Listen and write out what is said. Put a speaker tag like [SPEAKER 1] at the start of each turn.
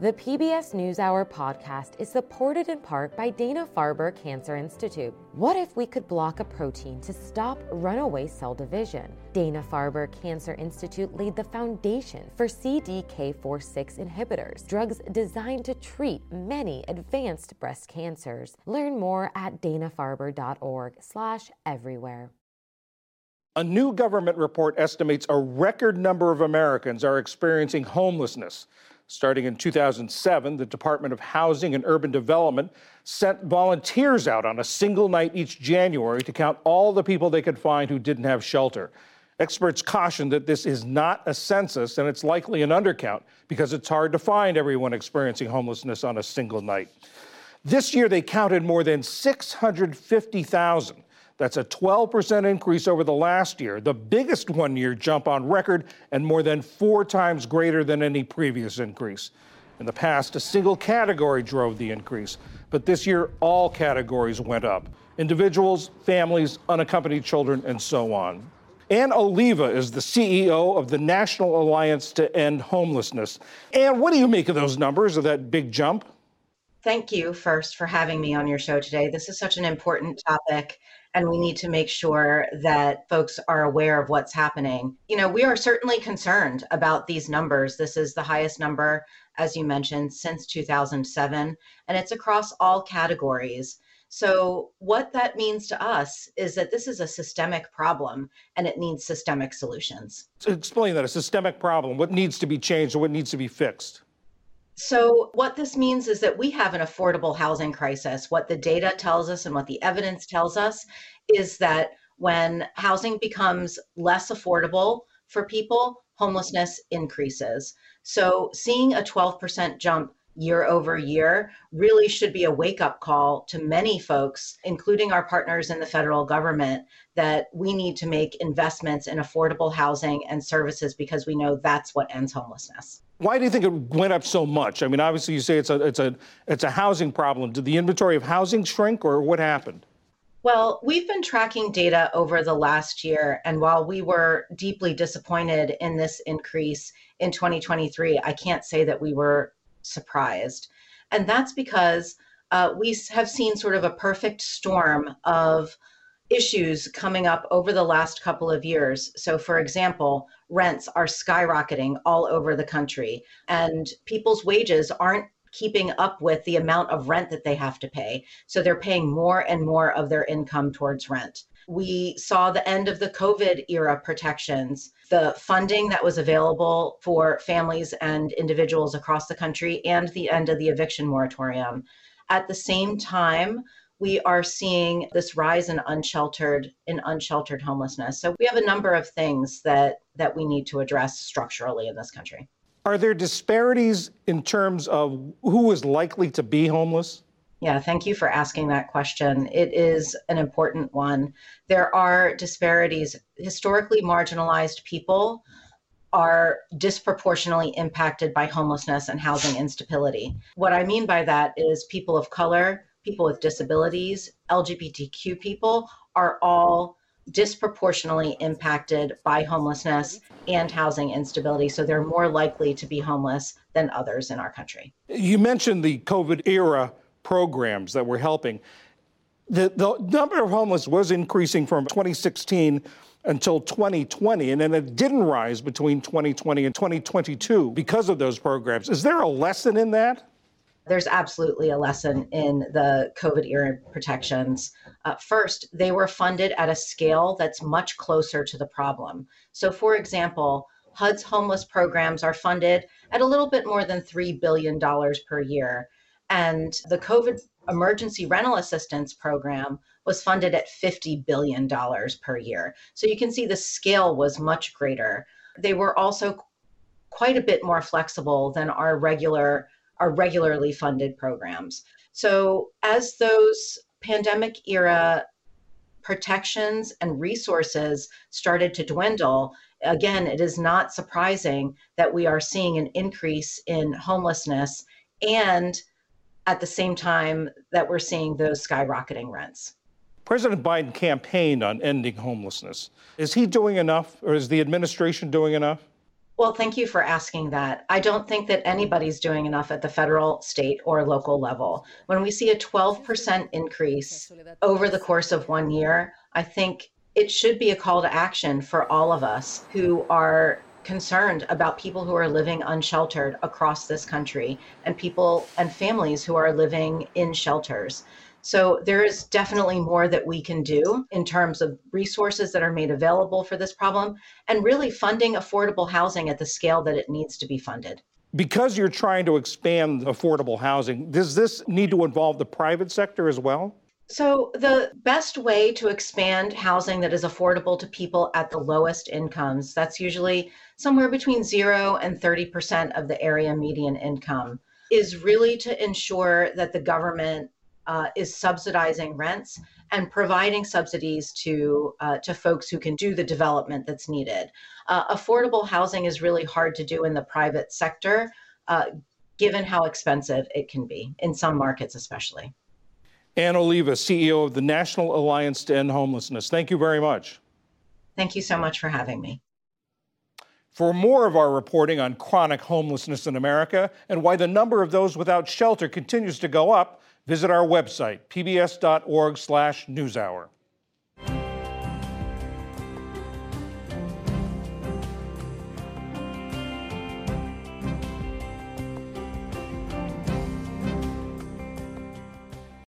[SPEAKER 1] The PBS NewsHour podcast is supported in part by Dana Farber Cancer Institute. What if we could block a protein to stop runaway cell division? Dana Farber Cancer Institute laid the foundation for CDK4/6 inhibitors, drugs designed to treat many advanced breast cancers. Learn more at danafarber.org/everywhere.
[SPEAKER 2] A new government report estimates a record number of Americans are experiencing homelessness. Starting in 2007, the Department of Housing and Urban Development sent volunteers out on a single night each January to count all the people they could find who didn't have shelter. Experts caution that this is not a census and it's likely an undercount because it's hard to find everyone experiencing homelessness on a single night. This year, they counted more than 650,000. That's a 12% increase over the last year, the biggest one year jump on record, and more than four times greater than any previous increase. In the past, a single category drove the increase, but this year, all categories went up individuals, families, unaccompanied children, and so on. Ann Oliva is the CEO of the National Alliance to End Homelessness. And what do you make of those numbers, of that big jump?
[SPEAKER 3] Thank you first for having me on your show today. This is such an important topic and we need to make sure that folks are aware of what's happening. You know, we are certainly concerned about these numbers. This is the highest number, as you mentioned, since 2007, and it's across all categories. So, what that means to us is that this is a systemic problem and it needs systemic solutions.
[SPEAKER 2] So explain that a systemic problem. What needs to be changed or what needs to be fixed?
[SPEAKER 3] So, what this means is that we have an affordable housing crisis. What the data tells us and what the evidence tells us is that when housing becomes less affordable for people, homelessness increases. So, seeing a 12% jump year over year really should be a wake up call to many folks, including our partners in the federal government, that we need to make investments in affordable housing and services because we know that's what ends homelessness.
[SPEAKER 2] Why do you think it went up so much? I mean, obviously you say it's a it's a it's a housing problem. Did the inventory of housing shrink or what happened?
[SPEAKER 3] Well, we've been tracking data over the last year, and while we were deeply disappointed in this increase in 2023, I can't say that we were surprised. And that's because uh, we have seen sort of a perfect storm of issues coming up over the last couple of years. So, for example, rents are skyrocketing all over the country, and people's wages aren't keeping up with the amount of rent that they have to pay. So, they're paying more and more of their income towards rent. We saw the end of the COVID era protections, the funding that was available for families and individuals across the country, and the end of the eviction moratorium. At the same time, we are seeing this rise in unsheltered in unsheltered homelessness. So we have a number of things that that we need to address structurally in this country.
[SPEAKER 2] Are there disparities in terms of who is likely to be homeless?
[SPEAKER 3] Yeah, thank you for asking that question. It is an important one. There are disparities. Historically marginalized people are disproportionately impacted by homelessness and housing instability. What I mean by that is people of color, people with disabilities, LGBTQ people are all disproportionately impacted by homelessness and housing instability. So they're more likely to be homeless than others in our country.
[SPEAKER 2] You mentioned the COVID era programs that were helping. The, the number of homeless was increasing from 2016 until 2020, and then it didn't rise between 2020 and 2022 because of those programs. Is there a lesson in that?
[SPEAKER 3] There's absolutely a lesson in the COVID era protections. Uh, first, they were funded at a scale that's much closer to the problem. So, for example, HUD's homeless programs are funded at a little bit more than $3 billion per year. And the COVID emergency rental assistance program was funded at $50 billion per year. So you can see the scale was much greater. They were also quite a bit more flexible than our regular are regularly funded programs. So as those pandemic era protections and resources started to dwindle, again, it is not surprising that we are seeing an increase in homelessness and at the same time that we're seeing those skyrocketing rents.
[SPEAKER 2] President Biden campaigned on ending homelessness. Is he doing enough, or is the administration doing enough?
[SPEAKER 3] Well, thank you for asking that. I don't think that anybody's doing enough at the federal, state, or local level. When we see a 12% increase over the course of one year, I think it should be a call to action for all of us who are concerned about people who are living unsheltered across this country and people and families who are living in shelters. So there is definitely more that we can do in terms of resources that are made available for this problem and really funding affordable housing at the scale that it needs to be funded.
[SPEAKER 2] Because you're trying to expand affordable housing, does this need to involve the private sector as well?
[SPEAKER 3] So, the best way to expand housing that is affordable to people at the lowest incomes, that's usually somewhere between 0 and 30% of the area median income, is really to ensure that the government uh, is subsidizing rents and providing subsidies to uh, to folks who can do the development that's needed. Uh, affordable housing is really hard to do in the private sector, uh, given how expensive it can be in some markets, especially.
[SPEAKER 2] Ann Oliva, CEO of the National Alliance to End Homelessness. Thank you very much.
[SPEAKER 3] Thank you so much for having me.
[SPEAKER 2] For more of our reporting on chronic homelessness in America and why the number of those without shelter continues to go up, visit our website, pbs.org/newshour.